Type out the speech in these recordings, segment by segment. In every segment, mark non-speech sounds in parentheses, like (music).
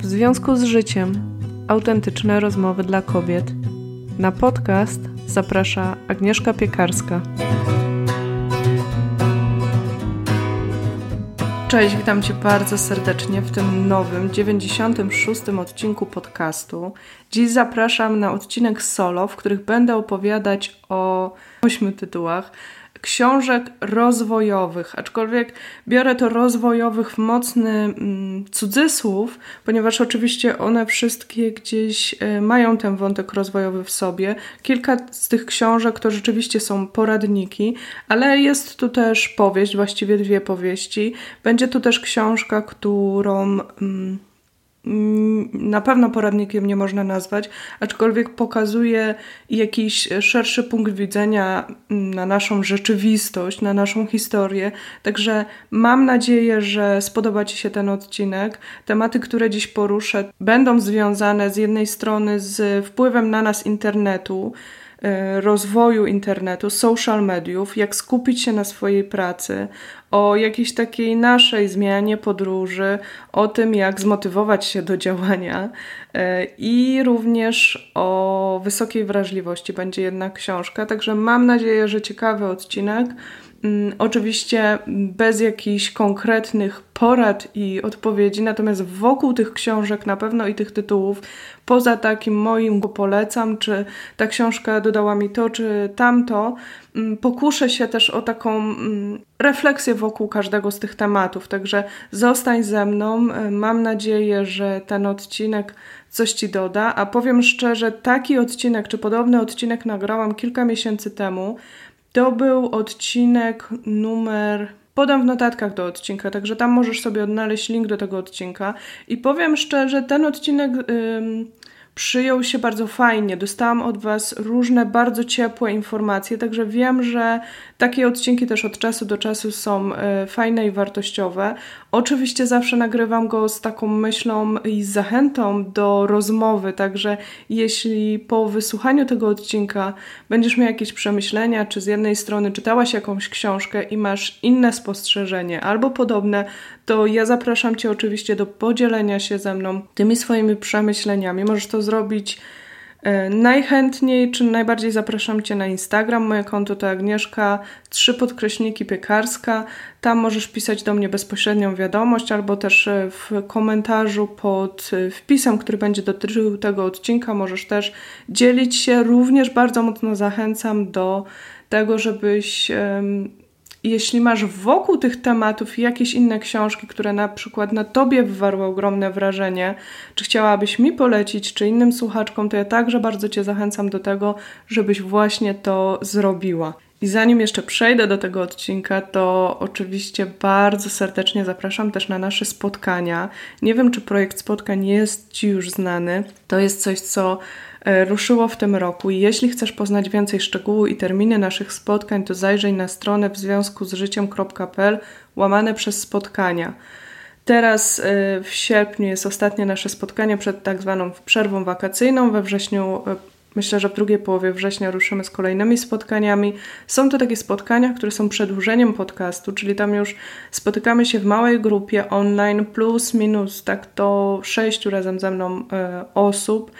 W związku z życiem autentyczne rozmowy dla kobiet. Na podcast zaprasza Agnieszka Piekarska. Cześć, witam Cię bardzo serdecznie w tym nowym, 96. odcinku podcastu. Dziś zapraszam na odcinek solo, w których będę opowiadać o ośmiu tytułach książek rozwojowych, aczkolwiek biorę to rozwojowych w mocny mm, cudzysłów, ponieważ oczywiście one wszystkie gdzieś e, mają ten wątek rozwojowy w sobie. Kilka z tych książek to rzeczywiście są poradniki, ale jest tu też powieść, właściwie dwie powieści. Będzie tu też książka, którą. Mm, na pewno poradnikiem nie można nazwać, aczkolwiek pokazuje jakiś szerszy punkt widzenia na naszą rzeczywistość, na naszą historię. Także mam nadzieję, że spodoba Ci się ten odcinek. Tematy, które dziś poruszę, będą związane z jednej strony z wpływem na nas internetu, rozwoju internetu, social mediów, jak skupić się na swojej pracy, o jakiejś takiej naszej zmianie podróży, o tym, jak zmotywować się do działania e, i również o wysokiej wrażliwości będzie jedna książka. Także mam nadzieję, że ciekawy odcinek. Mm, oczywiście bez jakichś konkretnych porad i odpowiedzi, natomiast wokół tych książek na pewno i tych tytułów, poza takim moim polecam, czy ta książka dodała mi to, czy tamto, mm, pokuszę się też o taką mm, refleksję wokół każdego z tych tematów. Także zostań ze mną. Mam nadzieję, że ten odcinek coś Ci doda, a powiem szczerze, taki odcinek, czy podobny odcinek nagrałam kilka miesięcy temu. To był odcinek numer. Podam w notatkach do odcinka, także tam możesz sobie odnaleźć link do tego odcinka. I powiem szczerze, ten odcinek. Przyjął się bardzo fajnie. Dostałam od Was różne bardzo ciepłe informacje, także wiem, że takie odcinki też od czasu do czasu są e, fajne i wartościowe. Oczywiście zawsze nagrywam go z taką myślą i zachętą do rozmowy, także jeśli po wysłuchaniu tego odcinka będziesz miał jakieś przemyślenia, czy z jednej strony czytałaś jakąś książkę i masz inne spostrzeżenie albo podobne, to ja zapraszam Cię oczywiście do podzielenia się ze mną tymi swoimi przemyśleniami. Możesz to zrobić najchętniej, czy najbardziej zapraszam Cię na Instagram. Moje konto to Agnieszka, trzy podkreśniki piekarska. Tam możesz pisać do mnie bezpośrednią wiadomość, albo też e, w komentarzu pod e, wpisem, który będzie dotyczył tego odcinka, możesz też dzielić się. Również bardzo mocno zachęcam do tego, żebyś jeśli masz wokół tych tematów jakieś inne książki, które na przykład na tobie wywarły ogromne wrażenie, czy chciałabyś mi polecić, czy innym słuchaczkom, to ja także bardzo Cię zachęcam do tego, żebyś właśnie to zrobiła. I zanim jeszcze przejdę do tego odcinka, to oczywiście bardzo serdecznie zapraszam też na nasze spotkania. Nie wiem, czy projekt spotkań jest Ci już znany. To jest coś, co ruszyło w tym roku. Jeśli chcesz poznać więcej szczegółów i terminy naszych spotkań, to zajrzyj na stronę w związku z życiem.pl łamane przez spotkania. Teraz e, w sierpniu jest ostatnie nasze spotkanie przed tak zwaną przerwą wakacyjną. We wrześniu, e, myślę, że w drugiej połowie września ruszymy z kolejnymi spotkaniami. Są to takie spotkania, które są przedłużeniem podcastu, czyli tam już spotykamy się w małej grupie online, plus minus tak to sześciu razem ze mną osób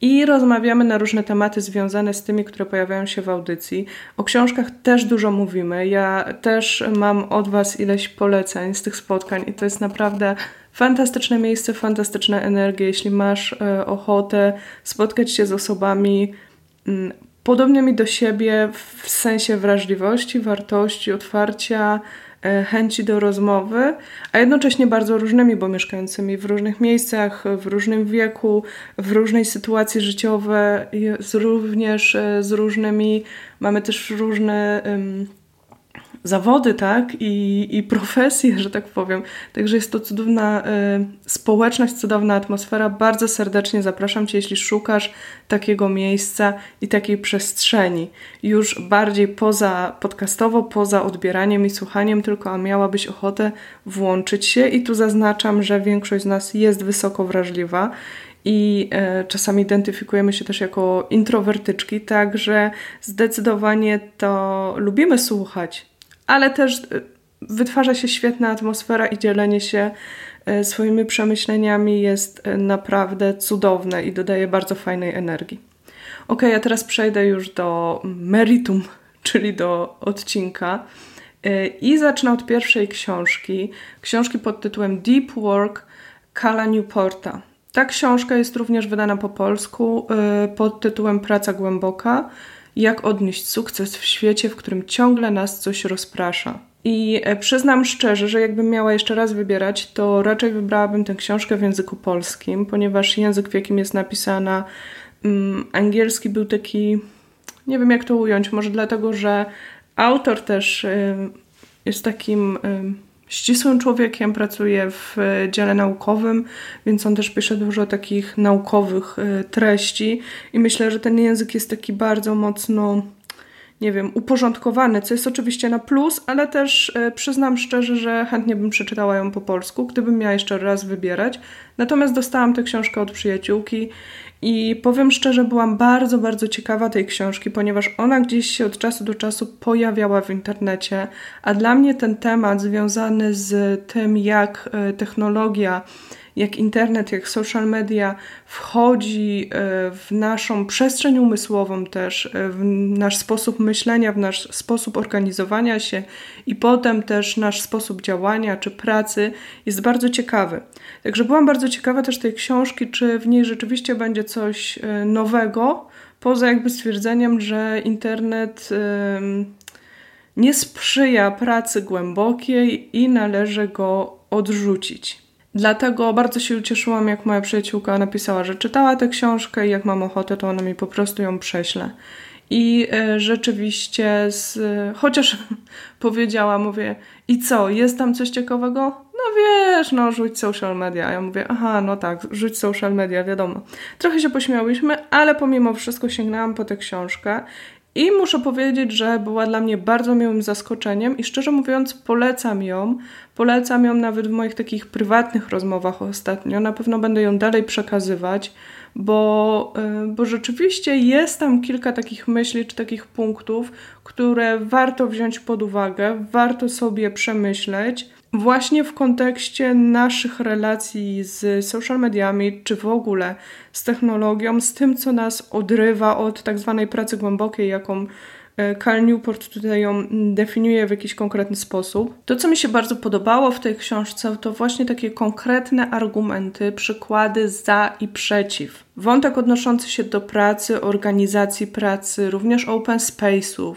i rozmawiamy na różne tematy związane z tymi, które pojawiają się w audycji. O książkach też dużo mówimy. Ja też mam od Was ileś poleceń z tych spotkań i to jest naprawdę fantastyczne miejsce, fantastyczna energia. Jeśli masz e, ochotę spotkać się z osobami mm, podobnymi do siebie w sensie wrażliwości, wartości, otwarcia, chęci do rozmowy, a jednocześnie bardzo różnymi, bo mieszkającymi w różnych miejscach, w różnym wieku, w różnej sytuacji życiowej, również e, z różnymi, mamy też różne zawody, tak, i, i profesje, że tak powiem. Także jest to cudowna y, społeczność, cudowna atmosfera. Bardzo serdecznie zapraszam Cię, jeśli szukasz takiego miejsca i takiej przestrzeni. Już bardziej poza podcastowo, poza odbieraniem i słuchaniem, tylko a miałabyś ochotę włączyć się. I tu zaznaczam, że większość z nas jest wysoko wrażliwa i e, czasami identyfikujemy się też jako introwertyczki, także zdecydowanie to lubimy słuchać ale też y, wytwarza się świetna atmosfera i dzielenie się swoimi przemyśleniami jest naprawdę cudowne i dodaje bardzo fajnej energii. Ok, a teraz przejdę już do meritum, (laughs) czyli do odcinka. I zacznę od pierwszej książki. Książki pod tytułem Deep Work Kala Newporta. Ta książka jest również wydana po polsku y, pod tytułem Praca głęboka. Jak odnieść sukces w świecie, w którym ciągle nas coś rozprasza. I e, przyznam szczerze, że jakbym miała jeszcze raz wybierać, to raczej wybrałabym tę książkę w języku polskim, ponieważ język, w jakim jest napisana, um, angielski był taki, nie wiem jak to ująć, może dlatego, że autor też um, jest takim. Um, ścisłym człowiekiem, pracuje w dziale naukowym, więc on też pisze dużo takich naukowych e, treści i myślę, że ten język jest taki bardzo mocno nie wiem, uporządkowany, co jest oczywiście na plus, ale też e, przyznam szczerze, że chętnie bym przeczytała ją po polsku, gdybym miała jeszcze raz wybierać. Natomiast dostałam tę książkę od przyjaciółki i powiem szczerze, byłam bardzo, bardzo ciekawa tej książki, ponieważ ona gdzieś się od czasu do czasu pojawiała w internecie, a dla mnie ten temat związany z tym, jak e, technologia jak internet, jak social media wchodzi e, w naszą przestrzeń umysłową też, e, w nasz sposób myślenia, w nasz sposób organizowania się i potem też nasz sposób działania czy pracy jest bardzo ciekawy. Także byłam bardzo ciekawa też tej książki, czy w niej rzeczywiście będzie coś e, nowego, poza jakby stwierdzeniem, że internet nie sprzyja pracy głębokiej i należy go odrzucić. Dlatego bardzo się ucieszyłam, jak moja przyjaciółka napisała, że czytała tę książkę i jak mam ochotę, to ona mi po prostu ją prześle. I e, rzeczywiście, z, chociaż (laughs) powiedziała, mówię, i co, jest tam coś ciekawego? No wiesz, no rzuć social media. Ja mówię, aha, no tak, rzuć social media, wiadomo. Trochę się pośmiałyśmy, ale pomimo wszystko sięgnęłam po tę książkę i muszę powiedzieć, że była dla mnie bardzo miłym zaskoczeniem i szczerze mówiąc polecam ją. Polecam ją nawet w moich takich prywatnych rozmowach ostatnio. Na pewno będę ją dalej przekazywać, bo, y, bo rzeczywiście jest tam kilka takich myśli czy takich punktów, które warto wziąć pod uwagę, warto sobie przemyśleć właśnie w kontekście naszych relacji z social mediami, czy w ogóle z technologią, z tym, co nas odrywa od tak zwanej pracy głębokiej, jaką e, Cal Newport tutaj ją definiuje w jakiś konkretny sposób. To, co mi się bardzo podobało w tej książce, to właśnie takie konkretne argumenty, przykłady za i przeciw. Wątek odnoszący się do pracy, organizacji pracy, również open space'ów.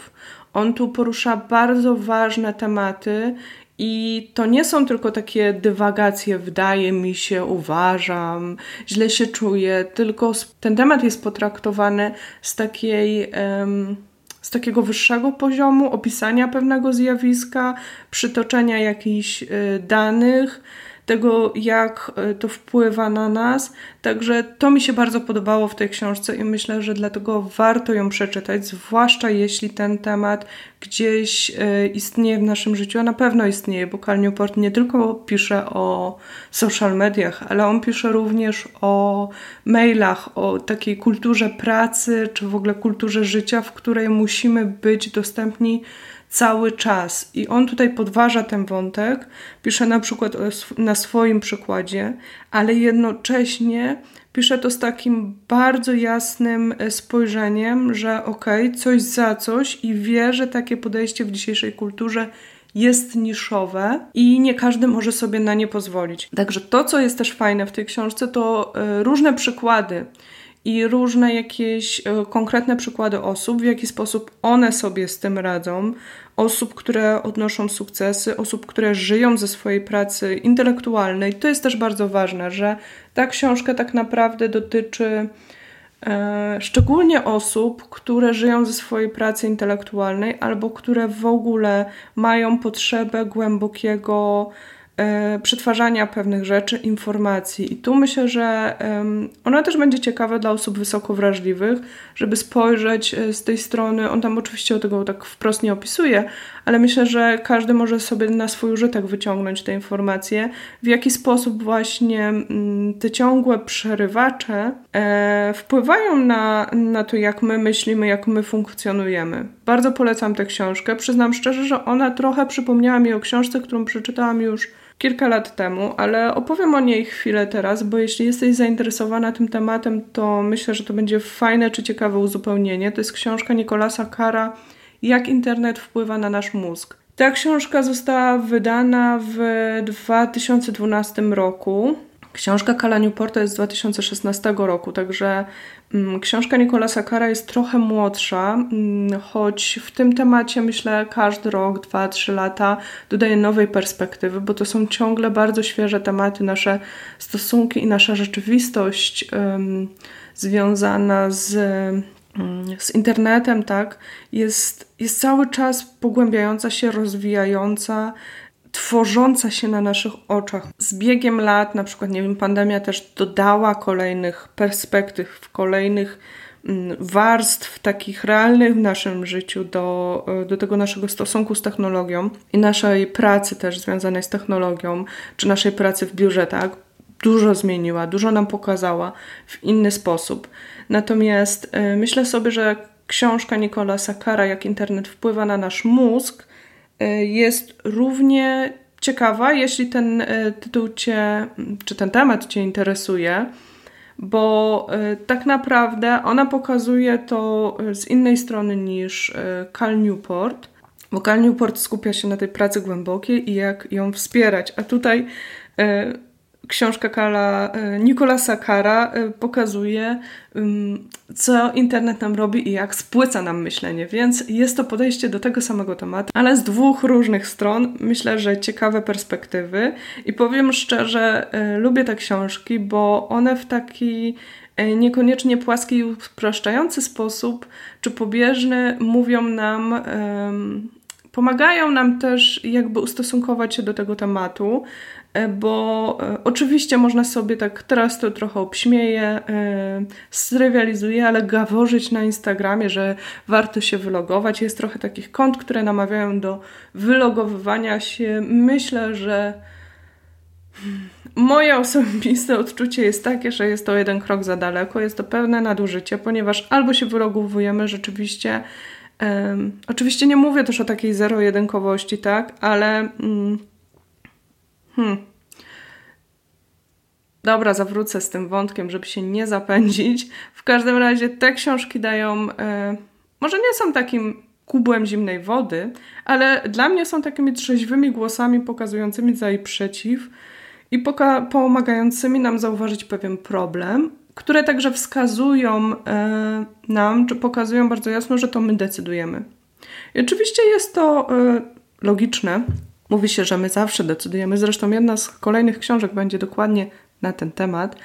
On tu porusza bardzo ważne tematy i to nie są tylko takie dywagacje, wydaje mi się, uważam, źle się czuję, tylko ten temat jest potraktowany z takiej. Um, z takiego wyższego poziomu opisania pewnego zjawiska, przytoczenia jakichś y, danych, tego, jak e, to wpływa na nas. Także to mi się bardzo podobało w tej książce i myślę, że dlatego warto ją przeczytać, zwłaszcza jeśli ten temat gdzieś e, istnieje w naszym życiu, a na pewno istnieje, bo Cal Newport nie tylko pisze o social mediach, ale on pisze również o mailach, o takiej kulturze pracy, czy w ogóle kulturze życia, w której musimy być dostępni cały czas. I on tutaj podważa ten wątek, pisze na przykład na swoim przykładzie, ale jednocześnie pisze to z takim bardzo jasnym e, spojrzeniem, że okej, okay, coś za coś i wie, że takie podejście w dzisiejszej kulturze jest niszowe i nie każdy może sobie na nie pozwolić. Także to, co jest też fajne w tej książce, to e, różne przykłady i różne jakieś e, konkretne przykłady osób, w jaki sposób one sobie z tym radzą, osób, które odnoszą sukcesy, osób, które żyją ze swojej pracy intelektualnej. To jest też bardzo ważne, że ta książka tak naprawdę dotyczy e, szczególnie osób, które żyją ze swojej pracy intelektualnej albo które w ogóle mają potrzebę głębokiego przetwarzania pewnych rzeczy, informacji. I tu myślę, że ona też będzie ciekawa dla osób wysoko wrażliwych, żeby spojrzeć e, z tej strony. On tam oczywiście tego tak wprost nie opisuje, ale myślę, że każdy może sobie na swój użytek wyciągnąć te informacje, w jaki sposób właśnie mm, te ciągłe przerywacze e, wpływają na, na to, jak my myślimy, jak my funkcjonujemy. Bardzo polecam tę książkę. Przyznam szczerze, że ona trochę przypomniała mi o książce, którą przeczytałam już kilka lat temu, ale opowiem o niej chwilę teraz, bo jeśli jesteś zainteresowana tym tematem, to myślę, że to będzie fajne czy ciekawe uzupełnienie. To jest książka Nikolasa Kara Jak internet wpływa na nasz mózg. Ta książka została wydana w 2012 roku. Książka Kala Newporta jest z 2016 roku, także książka Nikolasa Kara jest trochę młodsza, mm, choć w tym temacie myślę każdy rok, dwa, trzy lata dodaje nowej perspektywy, bo to są ciągle bardzo świeże tematy, nasze stosunki i nasza rzeczywistość związana z z internetem, tak, jest, jest cały czas pogłębiająca się, rozwijająca, tworząca się na naszych oczach. Z biegiem lat, na przykład, nie wiem, pandemia też dodała kolejnych perspektyw, kolejnych mm, warstw takich realnych w naszym życiu do, do tego naszego stosunku z technologią i naszej pracy też związanej z technologią, czy naszej pracy w biurze, tak? Dużo zmieniła, dużo nam pokazała w inny sposób. Natomiast y, myślę sobie, że książka Nicola Sakara, Jak internet wpływa na nasz mózg, jest równie ciekawa, jeśli ten y, tytuł Cię, czy ten temat Cię interesuje, bo tak naprawdę ona pokazuje to z innej strony niż Cal Newport, bo Cal Newport skupia się na tej pracy głębokiej i jak ją wspierać, a tutaj książka Kala, e, Nicolasa Kara e, pokazuje, co internet nam robi i jak spłyca nam myślenie, więc jest to podejście do tego samego tematu, ale z dwóch różnych stron. Myślę, że ciekawe perspektywy i powiem szczerze, e, lubię te książki, bo one w taki niekoniecznie płaski i upraszczający sposób, czy pobieżny, mówią nam, pomagają nam też jakby ustosunkować się do tego tematu, bo e, oczywiście można sobie tak, teraz to trochę obśmieję, e, strywializuję, ale gaworzyć na Instagramie, że warto się wylogować. Jest trochę takich kont, które namawiają do wylogowywania się. Myślę, że moje osobiste odczucie jest takie, że jest to jeden krok za daleko, jest to pewne nadużycie, ponieważ albo się wylogowujemy rzeczywiście. Um, oczywiście nie mówię też o takiej zero-jedynkowości, tak, ale. Um, Hmm. Dobra, zawrócę z tym wątkiem, żeby się nie zapędzić. W każdym razie te książki dają. E, może nie są takim kubłem zimnej wody, ale dla mnie są takimi trzeźwymi głosami pokazującymi za i przeciw i pomagającymi nam zauważyć pewien problem, które także wskazują e, nam, czy pokazują bardzo jasno, że to my decydujemy. I oczywiście jest to e, logiczne, Mówi się, że my zawsze decydujemy. Zresztą jedna z kolejnych książek będzie dokładnie na ten temat.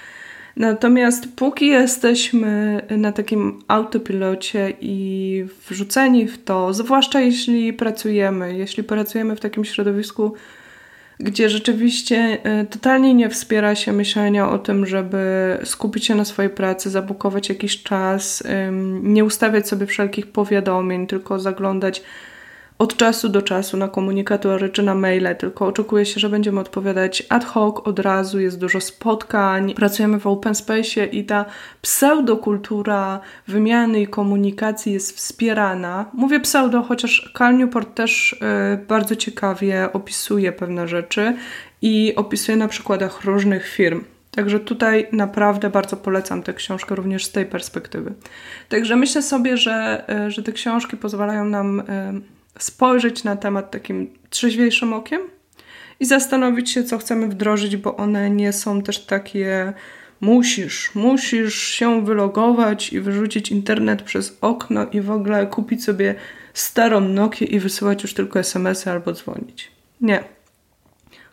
Natomiast póki jesteśmy na takim autopilocie i wrzuceni w to, zwłaszcza jeśli pracujemy, jeśli pracujemy w takim środowisku, gdzie rzeczywiście e, totalnie nie wspiera się myślenia o tym, żeby skupić się na swojej pracy, zabukować jakiś czas, nie ustawiać sobie wszelkich powiadomień, tylko zaglądać od czasu do czasu na komunikatory czy na maile, tylko oczekuje się, że będziemy odpowiadać ad hoc, od razu, jest dużo spotkań, pracujemy w open space i ta pseudokultura wymiany i komunikacji jest wspierana. Mówię pseudo, chociaż Cal Newport też y, bardzo ciekawie opisuje pewne rzeczy i opisuje na przykładach różnych firm. Także tutaj naprawdę bardzo polecam tę książkę również z tej perspektywy. Także myślę sobie, że, y, że te książki pozwalają nam y, spojrzeć na temat takim trzeźwiejszym okiem i zastanowić się, co chcemy wdrożyć, bo one nie są też takie musisz, musisz się wylogować i wyrzucić internet przez okno i w ogóle kupić sobie starą Nokię i wysyłać już tylko SMS-y albo dzwonić. Nie.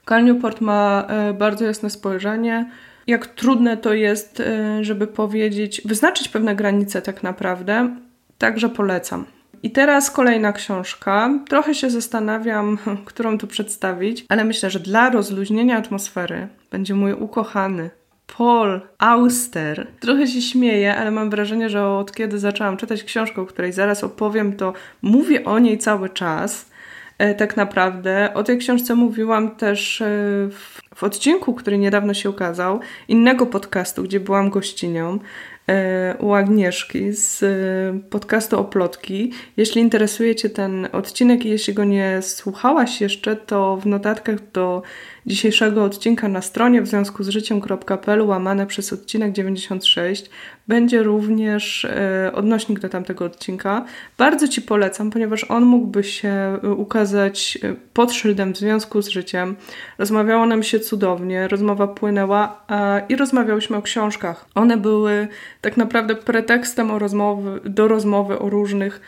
Cal Newport ma e, bardzo jasne spojrzenie, jak trudne to jest, e, żeby powiedzieć, wyznaczyć pewne granice tak naprawdę, także polecam. I teraz kolejna książka. Trochę się zastanawiam, (laughs) którą tu przedstawić, ale myślę, że dla rozluźnienia atmosfery będzie mój ukochany Paul Auster. Trochę się śmieję, ale mam wrażenie, że od kiedy zaczęłam czytać książkę, o której zaraz opowiem, to mówię o niej cały czas. E, tak naprawdę. O tej książce mówiłam też e, w, w odcinku, który niedawno się ukazał, innego podcastu, gdzie byłam gościnią. E, u Agnieszki z e, podcastu Oplotki. Jeśli interesuje Cię ten odcinek i jeśli go nie słuchałaś jeszcze, to w notatkach do dzisiejszego odcinka na stronie w związku z życiem.pl łamane przez odcinek 96 będzie również e, odnośnik do tamtego odcinka. Bardzo Ci polecam, ponieważ on mógłby się e, ukazać e, pod szyldem w związku z życiem. Rozmawiało nam się cudownie, rozmowa płynęła i rozmawiałyśmy o książkach. One były tak naprawdę pretekstem rozmowy, do rozmowy o różnych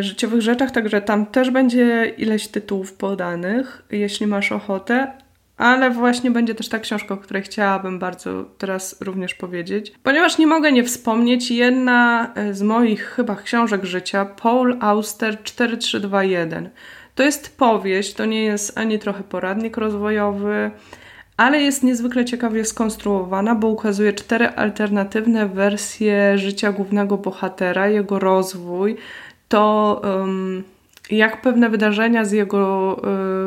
życiowych rzeczach, także tam też będzie ileś tytułów podanych, jeśli masz ochotę, ale właśnie będzie też ta książka, o której chciałabym bardzo teraz również powiedzieć. Ponieważ nie mogę nie wspomnieć, jedna e, z moich chyba książek życia, Paul Auster 4321. To jest powieść, to nie jest ani trochę poradnik rozwojowy, ale jest niezwykle ciekawie skonstruowana, bo ukazuje cztery alternatywne wersje życia głównego bohatera, jego rozwój, to um, jak pewne wydarzenia z jego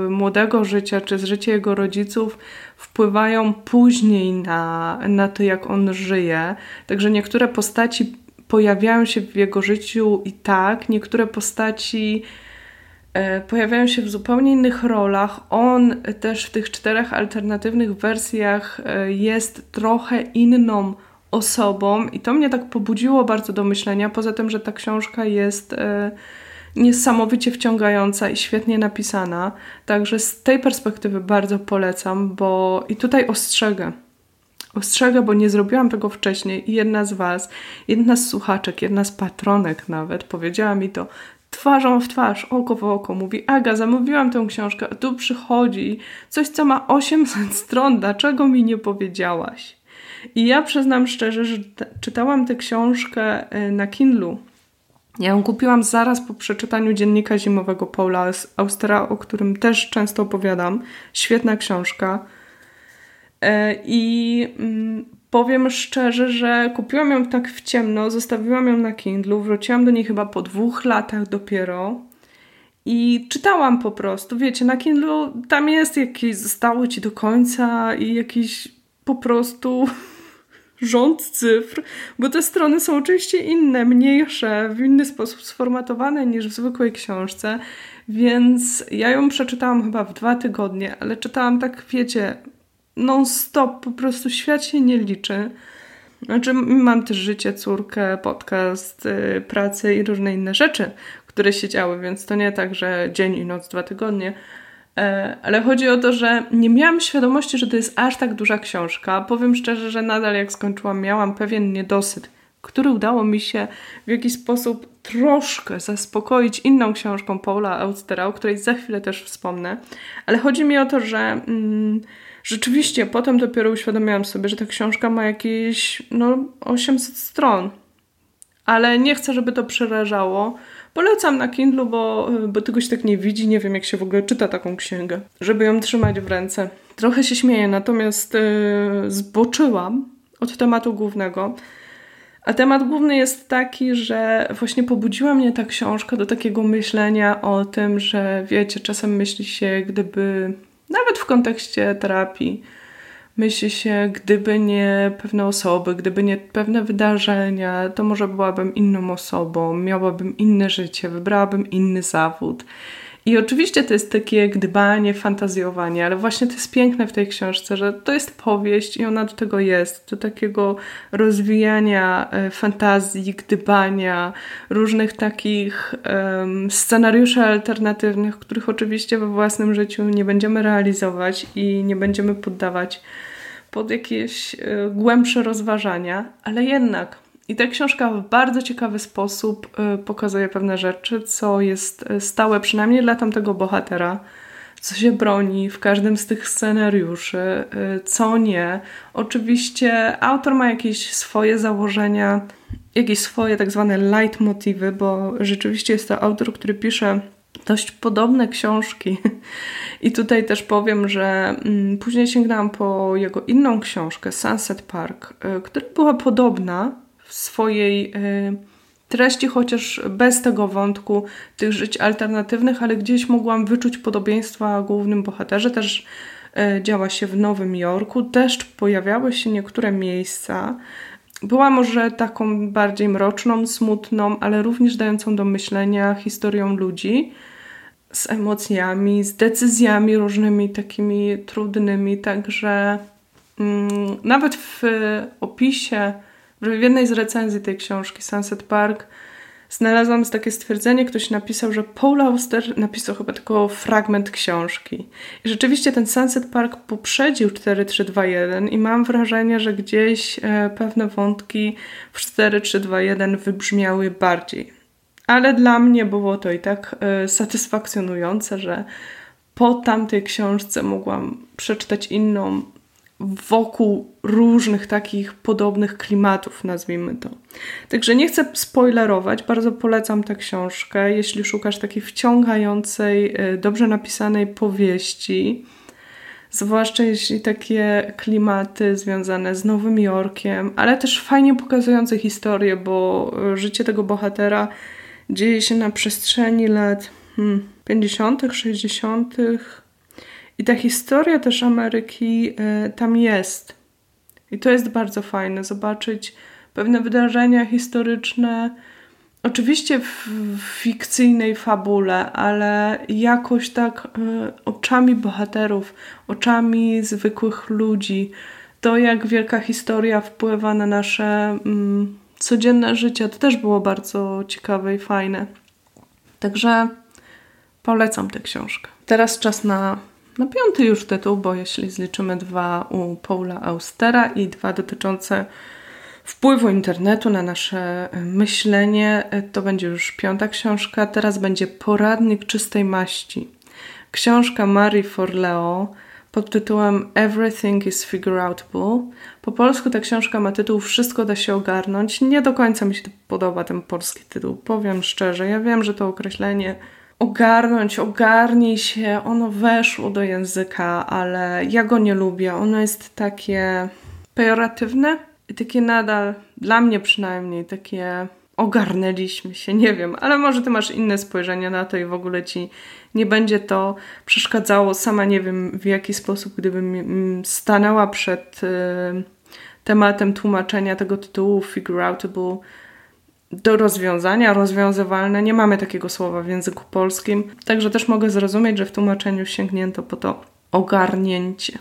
y, młodego życia czy z życia jego rodziców wpływają później na, na to, jak on żyje. Także niektóre postaci pojawiają się w jego życiu i tak, niektóre postaci y, pojawiają się w zupełnie innych rolach. On też w tych czterech alternatywnych wersjach y, jest trochę inną osobą i to mnie tak pobudziło bardzo do myślenia. Poza tym, że ta książka jest e, niesamowicie wciągająca i świetnie napisana. Także z tej perspektywy bardzo polecam, bo i tutaj ostrzegę. Ostrzegę, bo nie zrobiłam tego wcześniej i jedna z Was, jedna z słuchaczek, jedna z patronek nawet powiedziała mi to twarzą w twarz, oko w oko. Mówi, Aga, zamówiłam tę książkę, a tu przychodzi coś, co ma 800 (laughs) stron, dlaczego mi nie powiedziałaś? I ja przyznam szczerze, że czytałam tę książkę e, na Kindlu ja ją kupiłam zaraz po przeczytaniu dziennika zimowego Paula Austera, o którym też często opowiadam. Świetna książka. E, I mm, powiem szczerze, że kupiłam ją tak w ciemno, zostawiłam ją na Kindlu, wróciłam do niej chyba po dwóch latach dopiero. I czytałam po prostu, wiecie, na Kindlu tam jest jakieś, zostało ci do końca i jakiś po prostu rząd cyfr, bo te strony są oczywiście inne, mniejsze, w inny sposób sformatowane niż w zwykłej książce, więc ja ją przeczytałam chyba w dwa tygodnie, ale czytałam tak, wiecie, non-stop, po prostu świat się nie liczy. Znaczy, mam też życie, córkę, podcast, yy, pracę i różne inne rzeczy, które się działy, więc to nie tak, że dzień i noc, dwa tygodnie, ale chodzi o to, że nie miałam świadomości, że to jest aż tak duża książka. Powiem szczerze, że nadal jak skończyłam, miałam pewien niedosyt, który udało mi się w jakiś sposób troszkę zaspokoić inną książką Paula Austera, o której za chwilę też wspomnę. Ale chodzi mi o to, że mm, rzeczywiście potem dopiero uświadomiłam sobie, że ta książka ma jakieś no, 800 stron. Ale nie chcę, żeby to przerażało Polecam na Kindle, bo, bo tego się tak nie widzi. Nie wiem, jak się w ogóle czyta taką księgę, żeby ją trzymać w ręce. Trochę się śmieję, natomiast yy, zboczyłam od tematu głównego. A temat główny jest taki, że właśnie pobudziła mnie ta książka do takiego myślenia o tym, że wiecie, czasem myśli się, gdyby nawet w kontekście terapii, myśli się, gdyby nie pewne osoby, gdyby nie pewne wydarzenia, to może byłabym inną osobą, miałabym inne życie, wybrałabym inny zawód. I oczywiście to jest takie gdybanie, fantazjowanie, ale właśnie to jest piękne w tej książce, że to jest powieść i ona do tego jest, do takiego rozwijania e, fantazji, gdybania, różnych takich scenariuszy alternatywnych, których oczywiście we własnym życiu nie będziemy realizować i nie będziemy poddawać pod jakieś e, głębsze rozważania, ale jednak. I ta książka w bardzo ciekawy sposób e, pokazuje pewne rzeczy, co jest e, stałe przynajmniej dla tamtego bohatera, co się broni w każdym z tych scenariuszy, co nie. Oczywiście autor ma jakieś swoje założenia, jakieś swoje tak zwane leitmotywy, bo rzeczywiście jest to autor, który pisze dość podobne książki. I tutaj też powiem, że mm, później sięgnęłam po jego inną książkę, Sunset Park, y, która była podobna w swojej y, treści, chociaż bez tego wątku tych żyć alternatywnych, ale gdzieś mogłam wyczuć podobieństwa głównym bohaterze. Też y, działa się w Nowym Jorku, też pojawiały się niektóre miejsca, była może taką bardziej mroczną, smutną, ale również dającą do myślenia historią ludzi z emocjami, z decyzjami różnymi takimi trudnymi, także mm, nawet w opisie, w jednej z recenzji tej książki Sunset Park znalazłam takie stwierdzenie, ktoś napisał, że Paul Auster napisał chyba tylko fragment książki. I rzeczywiście ten Sunset Park poprzedził 4321 i mam wrażenie, że gdzieś e, pewne wątki w 4321 wybrzmiały bardziej. Ale dla mnie było to i tak e, satysfakcjonujące, że po tamtej książce mogłam przeczytać inną wokół różnych takich podobnych klimatów, nazwijmy to. Także nie chcę spoilerować, bardzo polecam tę książkę, jeśli szukasz takiej wciągającej, e, dobrze napisanej powieści, zwłaszcza jeśli takie klimaty związane z Nowym Jorkiem, ale też fajnie pokazujące historię, bo e, życie tego bohatera dzieje się na przestrzeni lat hmm, 50., 60., i ta historia też Ameryki y, tam jest. I to jest bardzo fajne, zobaczyć pewne wydarzenia historyczne, oczywiście w fikcyjnej fabule, ale jakoś tak y, oczami bohaterów, oczami zwykłych ludzi. To, jak wielka historia wpływa na nasze mm, codzienne życie, to też było bardzo ciekawe i fajne. Także polecam tę książkę. Teraz czas na na piąty już tytuł, bo jeśli zliczymy dwa u Paula Austera i dwa dotyczące wpływu internetu na nasze e, myślenie, e, to będzie już piąta książka. Teraz będzie Poradnik czystej maści. Książka Marie Forleo pod tytułem Everything is Figureoutable. Po polsku ta książka ma tytuł Wszystko da się ogarnąć. Nie do końca mi się podoba ten polski tytuł, powiem szczerze. Ja wiem, że to określenie ogarnąć, ogarnij się, ono weszło do języka, ale ja go nie lubię. Ono jest takie pejoratywne i takie nadal, dla mnie przynajmniej, takie ogarnęliśmy się, nie wiem, ale może ty masz inne spojrzenie na to i w ogóle ci nie będzie to przeszkadzało. Sama nie wiem w jaki sposób, gdybym stanęła przed y, tematem tłumaczenia tego tytułu Figureoutable do rozwiązania, rozwiązywalne. Nie mamy takiego słowa w języku polskim, także też mogę zrozumieć, że w tłumaczeniu sięgnięto po to ogarnięcie.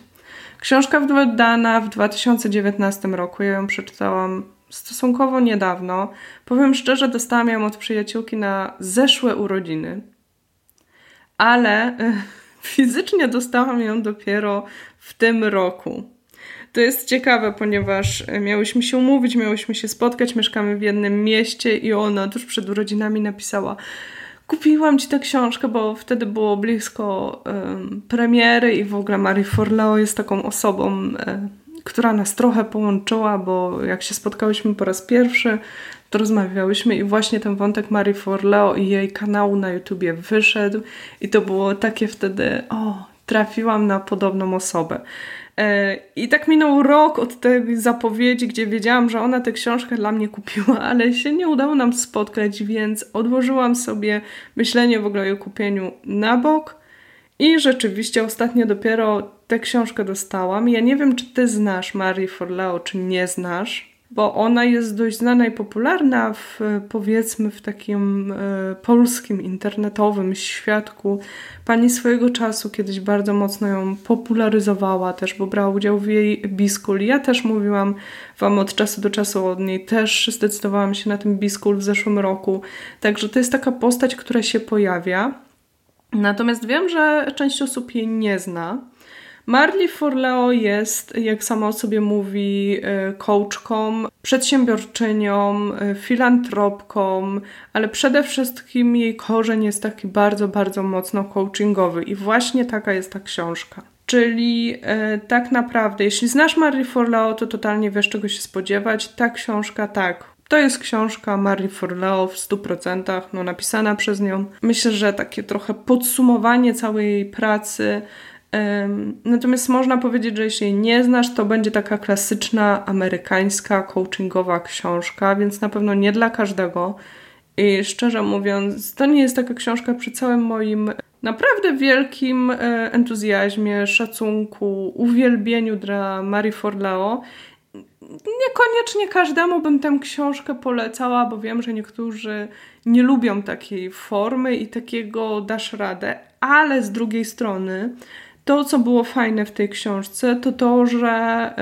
Książka wydana w 2019 roku, ja ją przeczytałam stosunkowo niedawno. Powiem szczerze, dostałam ją od przyjaciółki na zeszłe urodziny, ale (laughs) fizycznie dostałam ją dopiero w tym roku. To jest ciekawe, ponieważ e, miałyśmy się umówić, miałyśmy się spotkać, mieszkamy w jednym mieście i ona tuż przed urodzinami napisała kupiłam ci tę książkę, bo wtedy było blisko um, premiery i w ogóle Marie Forleo jest taką osobą, um, która nas trochę połączyła, bo jak się spotkałyśmy po raz pierwszy, to rozmawiałyśmy i właśnie ten wątek Marie Forleo i jej kanału na YouTubie wyszedł i to było takie wtedy, o, trafiłam na podobną osobę. E, I tak minął rok od tej zapowiedzi, gdzie wiedziałam, że ona tę książkę dla mnie kupiła, (laughs) ale się nie udało nam spotkać, więc odłożyłam sobie myślenie w ogóle o jej kupieniu na bok. I rzeczywiście ostatnio dopiero tę książkę dostałam. Ja nie wiem, czy ty znasz Marie Forleo, czy nie znasz bo ona jest dość znana i popularna w, powiedzmy w takim e, polskim internetowym świadku. Pani swojego czasu kiedyś bardzo mocno ją popularyzowała też, bo brała udział w jej biskul. Ja też mówiłam Wam od czasu do czasu od niej, też zdecydowałam się na ten biskul w zeszłym roku. Także to jest taka postać, która się pojawia. Natomiast wiem, że część osób jej nie zna. Marley Forleo jest, jak sama o sobie mówi, e, coachką, przedsiębiorczynią, e, filantropką, ale przede wszystkim jej korzeń jest taki bardzo, bardzo mocno coachingowy i właśnie taka jest ta książka. Czyli e, tak naprawdę, jeśli znasz Marie Forleo, to totalnie wiesz, czego się spodziewać. Ta książka, tak, to jest książka Marie Forleo w 100%, no, napisana przez nią. Myślę, że takie trochę podsumowanie całej jej pracy, Natomiast można powiedzieć, że jeśli nie znasz, to będzie taka klasyczna amerykańska coachingowa książka, więc na pewno nie dla każdego. I szczerze mówiąc, to nie jest taka książka przy całym moim naprawdę wielkim e, entuzjazmie, szacunku, uwielbieniu dla Marii Forleo. Niekoniecznie każdemu bym tę książkę polecała, bo wiem, że niektórzy nie lubią takiej formy i takiego dasz radę, ale z drugiej strony to, co było fajne w tej książce, to to, że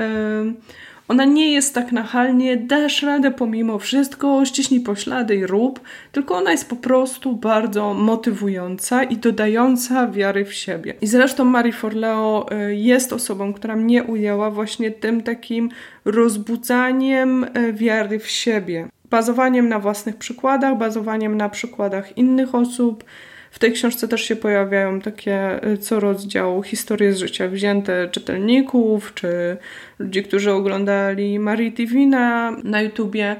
ona nie jest tak nachalnie, dasz radę pomimo wszystko, ściśnij poślady i rób, tylko ona jest po prostu bardzo motywująca i dodająca wiary w siebie. I zresztą Marie Forleo y, jest osobą, która mnie ujęła właśnie tym takim rozbudzaniem y, wiary w siebie. Bazowaniem na własnych przykładach, bazowaniem na przykładach innych osób, w tej książce też się pojawiają takie y, co rozdział historie z życia wzięte czytelników, czy ludzi, którzy oglądali Marie TV na, na YouTubie.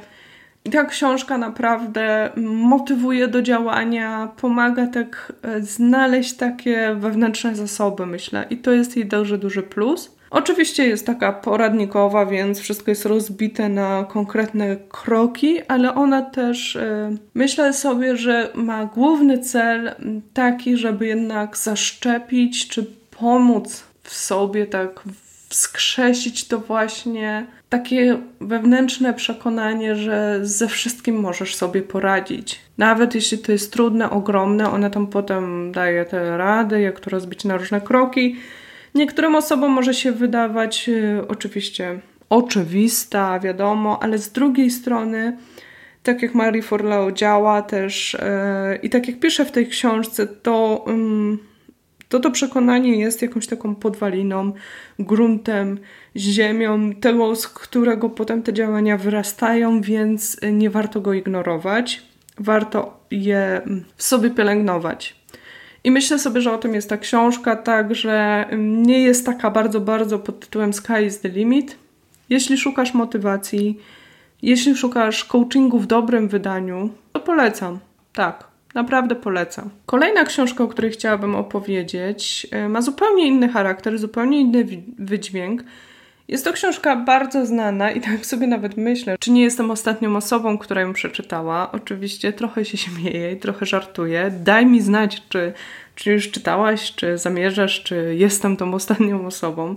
I ta książka naprawdę motywuje do działania, pomaga tak y, znaleźć takie wewnętrzne zasoby, myślę. I to jest jej duży, duży plus. Oczywiście jest taka poradnikowa, więc wszystko jest rozbite na konkretne kroki, ale ona też y, myślę sobie, że ma główny cel taki, żeby jednak zaszczepić czy pomóc w sobie tak wskrzesić to właśnie takie wewnętrzne przekonanie, że ze wszystkim możesz sobie poradzić. Nawet jeśli to jest trudne, ogromne, ona tam potem daje te rady, jak to rozbić na różne kroki Niektórym osobom może się wydawać y, oczywiście oczywista, wiadomo, ale z drugiej strony, tak jak Marie Forleo działa też yy, i tak jak pisze w tej książce, to, to to przekonanie jest jakąś taką podwaliną, gruntem, ziemią, tego, z którego potem te działania wyrastają, więc nie warto go ignorować. Warto je w sobie pielęgnować. I myślę sobie, że o tym jest ta książka, także nie jest taka bardzo, bardzo pod tytułem Sky is the limit. Jeśli szukasz motywacji, jeśli szukasz coachingu w dobrym wydaniu, to polecam. Tak, naprawdę polecam. Kolejna książka, o której chciałabym opowiedzieć, y, ma zupełnie inny charakter, zupełnie inny wydźwięk. Jest to książka bardzo znana i tak sobie nawet myślę, czy nie jestem ostatnią osobą, która ją przeczytała. Oczywiście trochę się śmieję i trochę żartuję. Daj mi znać, czy, czy już czytałaś, czy zamierzasz, czy jestem tą ostatnią osobą.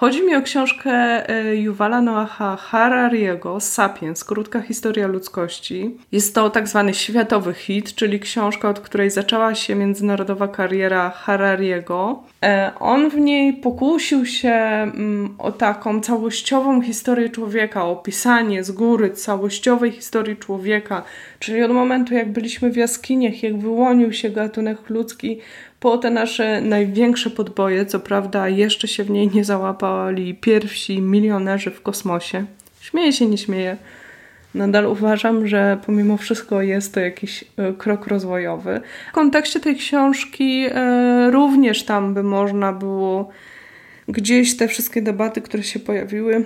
Chodzi mi o książkę e, Yuvala Noaha Harariego Sapiens, krótka historia ludzkości. Jest to tak zwany światowy hit, czyli książka, od której zaczęła się międzynarodowa kariera Harariego. E, on w niej pokusił się mm, o taką całościową historię człowieka, opisanie z góry całościowej historii człowieka, czyli od momentu jak byliśmy w jaskiniach, jak wyłonił się gatunek ludzki, po te nasze największe podboje, co prawda jeszcze się w niej nie załapali pierwsi milionerzy w kosmosie. Śmieję się, nie śmieję. Nadal uważam, że pomimo wszystko jest to jakiś e, krok rozwojowy. W kontekście tej książki e, również tam by można było gdzieś te wszystkie debaty, które się pojawiły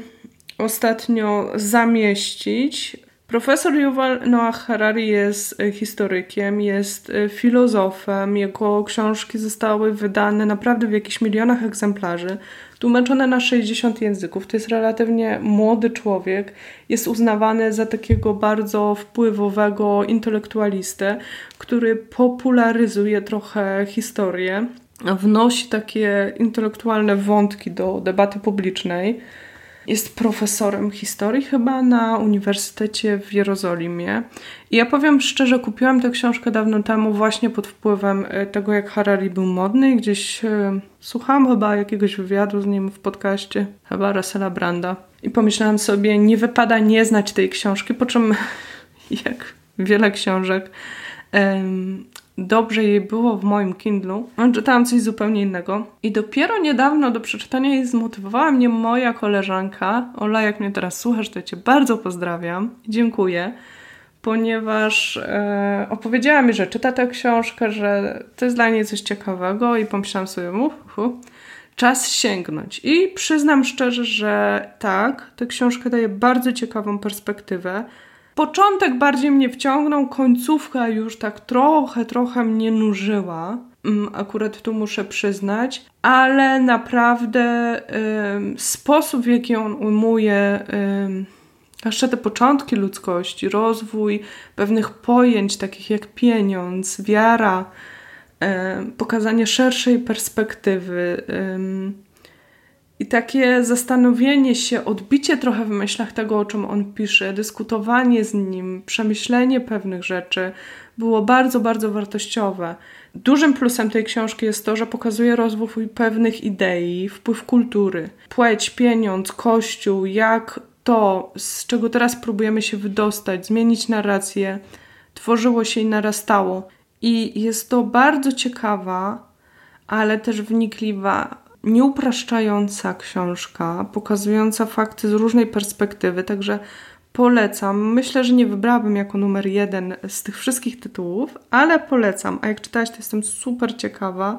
ostatnio zamieścić. Profesor Yuval Noah Harari jest e, historykiem, jest e, filozofem. Jego książki zostały wydane naprawdę w jakichś milionach egzemplarzy, tłumaczone na 60 języków. To jest relatywnie młody człowiek. Jest uznawany za takiego bardzo wpływowego intelektualistę, który popularyzuje trochę historię, wnosi takie intelektualne wątki do debaty publicznej. Jest profesorem historii chyba na Uniwersytecie w Jerozolimie. I ja powiem szczerze, kupiłam tę książkę dawno temu właśnie pod wpływem e, tego, jak Harari był modny i gdzieś e, słuchałam chyba jakiegoś wywiadu z nim w podcaście, chyba Russella Branda. I pomyślałam sobie, nie wypada nie znać tej książki, po czym (laughs) jak wiele książek dobrze jej było w moim Kindlu. Czytałam coś zupełnie innego. I dopiero niedawno do przeczytania jej zmotywowała mnie moja koleżanka. Ola, jak mnie teraz słuchasz, to cię bardzo pozdrawiam. Dziękuję. Ponieważ e, opowiedziała mi, że czyta tę książkę, że to jest dla niej coś ciekawego i pomyślałam sobie, mów, czas sięgnąć. I przyznam szczerze, że tak, tę książkę daje bardzo ciekawą perspektywę Początek bardziej mnie wciągnął, końcówka już tak trochę, trochę mnie nużyła. Mm, akurat tu muszę przyznać, ale naprawdę y, sposób, w jaki on ujmuje y, jeszcze te początki ludzkości, rozwój pewnych pojęć, takich jak pieniądz, wiara, y, pokazanie szerszej perspektywy I takie zastanowienie się, odbicie trochę w myślach tego, o czym on pisze, dyskutowanie z nim, przemyślenie pewnych rzeczy było bardzo, bardzo wartościowe. Dużym plusem tej książki jest to, że pokazuje rozwój pewnych idei, wpływ kultury, płeć, pieniądz, kościół, jak to, z czego teraz próbujemy się wydostać, zmienić narrację, tworzyło się i narastało. I jest to bardzo ciekawa, ale też wnikliwa, nieupraszczająca książka, pokazująca fakty z różnej perspektywy, także polecam. Myślę, że nie wybrałabym jako numer jeden z tych wszystkich tytułów, ale polecam. A jak czytałaś, to jestem super ciekawa,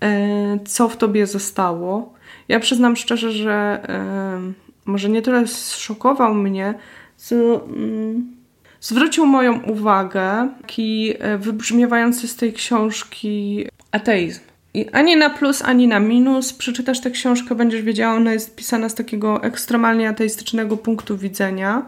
e, co w tobie zostało. Ja przyznam szczerze, że e, może nie tyle zszokował mnie, co mm, zwrócił moją uwagę taki e, wybrzmiewający z tej książki ateizm. I ani na plus, ani na minus. Przeczytasz tę książkę, będziesz wiedziała, ona jest pisana z takiego ekstremalnie ateistycznego punktu widzenia.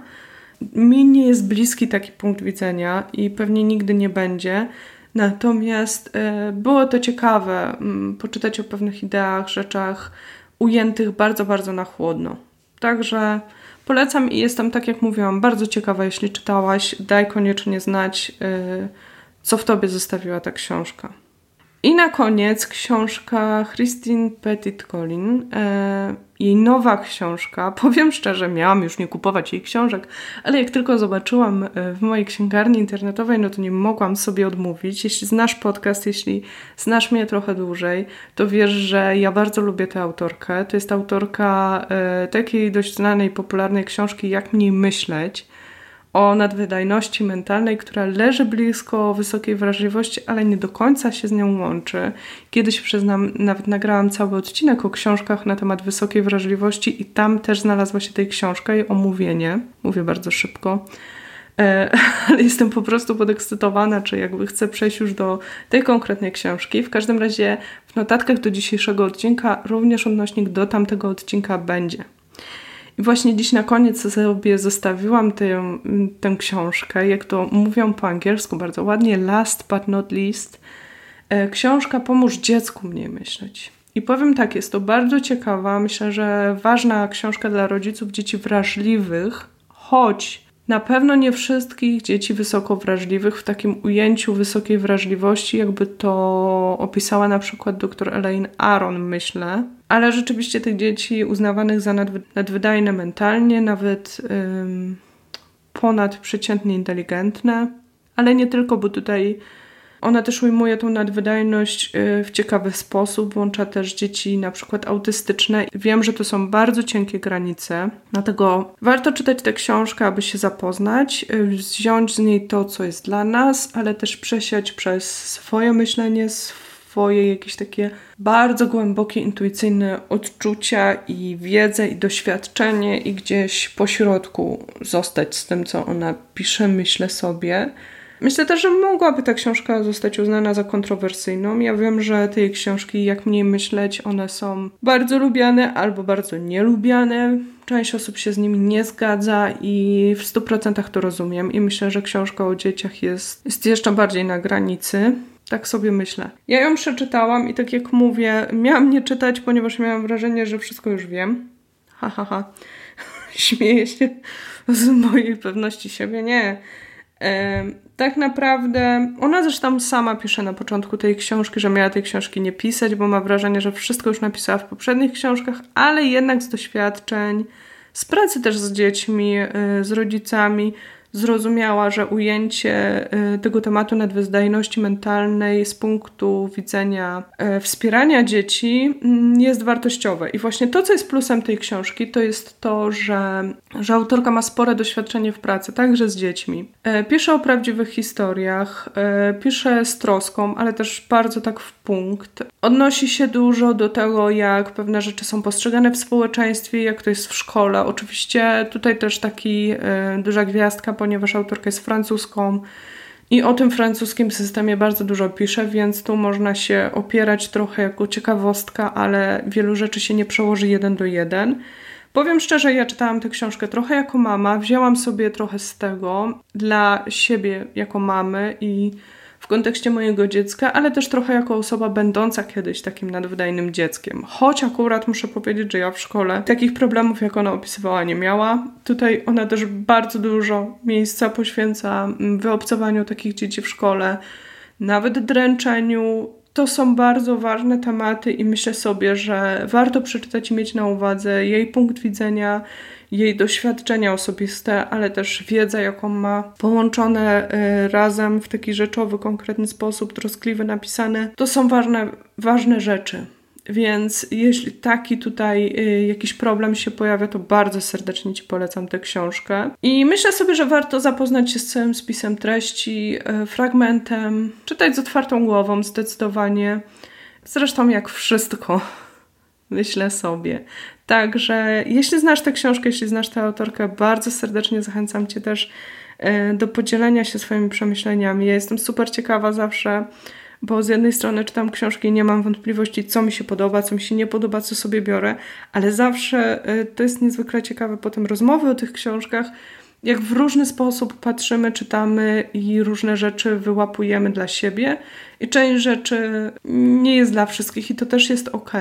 Mi nie jest bliski taki punkt widzenia i pewnie nigdy nie będzie. Natomiast e, było to ciekawe m, poczytać o pewnych ideach, rzeczach ujętych bardzo, bardzo na chłodno. Także polecam i jestem, tak jak mówiłam, bardzo ciekawa, jeśli czytałaś, daj koniecznie znać, e, co w tobie zostawiła ta książka. I na koniec książka Christine Petit-Collin, e, jej nowa książka. (laughs) Powiem szczerze, miałam już nie kupować jej książek, ale jak tylko zobaczyłam e, w mojej księgarni internetowej, no to nie mogłam sobie odmówić. Jeśli znasz podcast, jeśli znasz mnie trochę dłużej, to wiesz, że ja bardzo lubię tę autorkę. To jest autorka e, takiej dość znanej, popularnej książki Jak mniej myśleć o nadwydajności mentalnej, która leży blisko wysokiej wrażliwości, ale nie do końca się z nią łączy. Kiedyś, przyznam, nawet nagrałam cały odcinek o książkach na temat wysokiej wrażliwości i tam też znalazła się tej książka i omówienie. Mówię bardzo szybko. E, (laughs) ale jestem po prostu podekscytowana, czy jakby chcę przejść już do tej konkretnej książki. W każdym razie w notatkach do dzisiejszego odcinka również odnośnik do tamtego odcinka będzie. I właśnie dziś na koniec sobie zostawiłam tę, tę książkę, jak to mówią po angielsku bardzo ładnie, last but not least. E, książka Pomóż dziecku mniej myśleć. I powiem tak, jest to bardzo ciekawa, myślę, że ważna książka dla rodziców dzieci wrażliwych, choć na pewno nie wszystkich dzieci wysoko wrażliwych w takim ujęciu wysokiej wrażliwości, jakby to opisała na przykład dr Elaine Aron, myślę. Ale rzeczywiście tych dzieci uznawanych za nadwydajne mentalnie, nawet ym, ponadprzeciętnie inteligentne, ale nie tylko, bo tutaj ona też ujmuje tą nadwydajność y, w ciekawy sposób, włącza też dzieci na przykład autystyczne. Wiem, że to są bardzo cienkie granice, dlatego warto czytać tę książkę, aby się zapoznać, y, wziąć z niej to, co jest dla nas, ale też przesiać przez swoje myślenie, swoje jakieś takie bardzo głębokie, intuicyjne odczucia i wiedzę i doświadczenie i gdzieś po środku zostać z tym, co ona pisze, myślę sobie. Myślę też, że mogłaby ta książka zostać uznana za kontrowersyjną. Ja wiem, że te książki, jak mniej myśleć, one są bardzo lubiane albo bardzo nielubiane. Część osób się z nimi nie zgadza i w 100% to rozumiem. I myślę, że książka o dzieciach jest, jest jeszcze bardziej na granicy. Tak sobie myślę. Ja ją przeczytałam i tak jak mówię, miałam nie czytać, ponieważ miałam wrażenie, że wszystko już wiem. Ha, ha, ha. (laughs) Śmieję się z mojej pewności siebie. Nie tak naprawdę ona zresztą sama pisze na początku tej książki, że miała tej książki nie pisać, bo ma wrażenie, że wszystko już napisała w poprzednich książkach, ale jednak z doświadczeń, z pracy też z dziećmi, y, z rodzicami, zrozumiała, że ujęcie y, tego tematu nadwyzdajności mentalnej z punktu widzenia y, wspierania dzieci mm, jest wartościowe. I właśnie to, co jest plusem tej książki, to jest to, że, że autorka ma spore doświadczenie w pracy, także z dziećmi. E, pisze o prawdziwych historiach, pisze z troską, ale też bardzo tak w punkt. Odnosi się dużo do tego, jak pewne rzeczy są postrzegane w społeczeństwie, jak to jest w szkole. Oczywiście tutaj też taki duża gwiazdka ponieważ autorka jest francuską i o tym francuskim systemie bardzo dużo pisze, więc tu można się opierać trochę jako ciekawostka, ale wielu rzeczy się nie przełoży jeden do jeden. Powiem szczerze, ja czytałam tę książkę trochę jako mama, wzięłam sobie trochę z tego dla siebie jako mamy i w kontekście mojego dziecka, ale też trochę jako osoba będąca kiedyś takim nadwydajnym dzieckiem. Choć akurat muszę powiedzieć, że ja w szkole takich problemów, jak ona opisywała, nie miała. Tutaj ona też bardzo dużo miejsca poświęca mm, wyobcowaniu takich dzieci w szkole, nawet dręczeniu, to są bardzo ważne tematy i myślę sobie, że warto przeczytać i mieć na uwadze jej punkt widzenia, jej doświadczenia osobiste, ale też wiedza, jaką ma, połączone y, razem w taki rzeczowy, konkretny sposób, troskliwy, napisane. To są ważne, ważne rzeczy. Więc jeśli taki tutaj y, jakiś problem się pojawia, to bardzo serdecznie Ci polecam tę książkę. I myślę sobie, że warto zapoznać się z całym spisem treści, y, fragmentem, czytać z otwartą głową zdecydowanie. Zresztą jak wszystko, myślę sobie. Także jeśli znasz tę książkę, jeśli znasz tę autorkę, bardzo serdecznie zachęcam Cię też y, do podzielenia się swoimi przemyśleniami. Ja jestem super ciekawa zawsze bo z jednej strony czytam książki i nie mam wątpliwości, co mi się podoba, co mi się nie podoba, co sobie biorę, ale zawsze y, to jest niezwykle ciekawe potem rozmowy o tych książkach, jak w różny sposób patrzymy, czytamy i różne rzeczy wyłapujemy dla siebie, i część rzeczy nie jest dla wszystkich, i to też jest ok,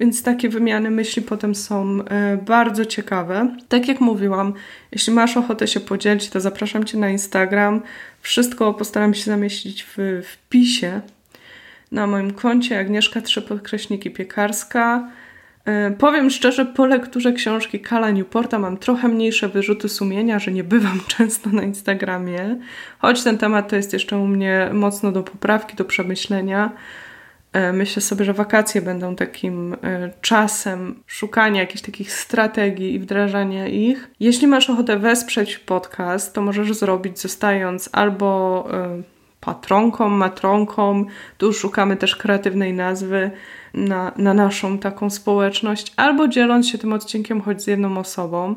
więc takie wymiany myśli potem są y, bardzo ciekawe. Tak jak mówiłam, jeśli masz ochotę się podzielić, to zapraszam Cię na Instagram. Wszystko postaram się zamieścić w wpisie na moim koncie Agnieszka Trzy Podkreśniki Piekarska. E, powiem szczerze, po lekturze książki Kala Newporta mam trochę mniejsze wyrzuty sumienia, że nie bywam (laughs) często na Instagramie, choć ten temat to jest jeszcze u mnie mocno do poprawki, do przemyślenia. E, myślę sobie, że wakacje będą takim e, czasem szukania jakichś takich strategii i wdrażania ich. Jeśli masz ochotę wesprzeć podcast, to możesz zrobić zostając albo patronką, matronką. Tu szukamy też kreatywnej nazwy na, na naszą taką społeczność, albo dzieląc się tym odcinkiem choć z jedną osobą.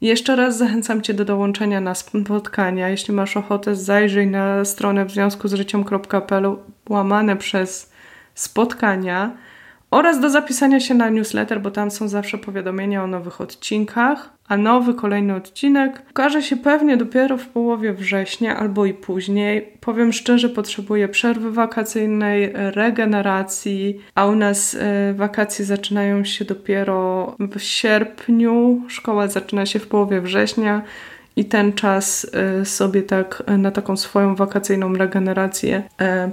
Jeszcze raz zachęcam Cię do dołączenia na spotkania. Jeśli masz ochotę, zajrzyj na stronę w związku z życiem.pl łamane przez spotkania oraz do zapisania się na newsletter, bo tam są zawsze powiadomienia o nowych odcinkach, a nowy kolejny odcinek ukaże się pewnie dopiero w połowie września albo i później. Powiem szczerze, potrzebuję przerwy wakacyjnej, regeneracji, a u nas y, wakacje zaczynają się dopiero w sierpniu, szkoła zaczyna się w połowie września. I ten czas y, sobie tak na taką swoją wakacyjną regenerację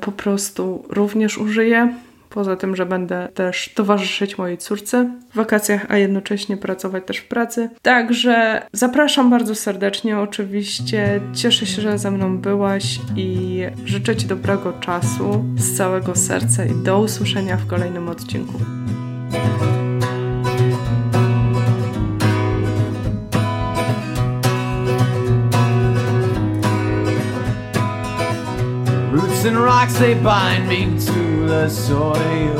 po prostu również użyję. Poza tym, że będę też towarzyszyć mojej córce w wakacjach, a jednocześnie pracować też w pracy. Także zapraszam bardzo serdecznie. Oczywiście cieszę się, że ze mną byłaś i życzę Ci dobrego czasu z całego serca i do usłyszenia w kolejnym odcinku. And rocks they bind me to the soil.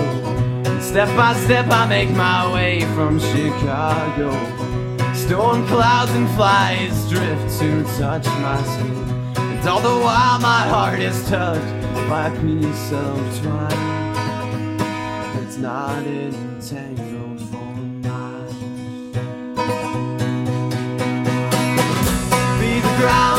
And step by step, I make my way from Chicago. Storm clouds and flies drift to touch my skin. And all the while, my heart is touched by a piece of twine that's not entangled for mine. Be the ground.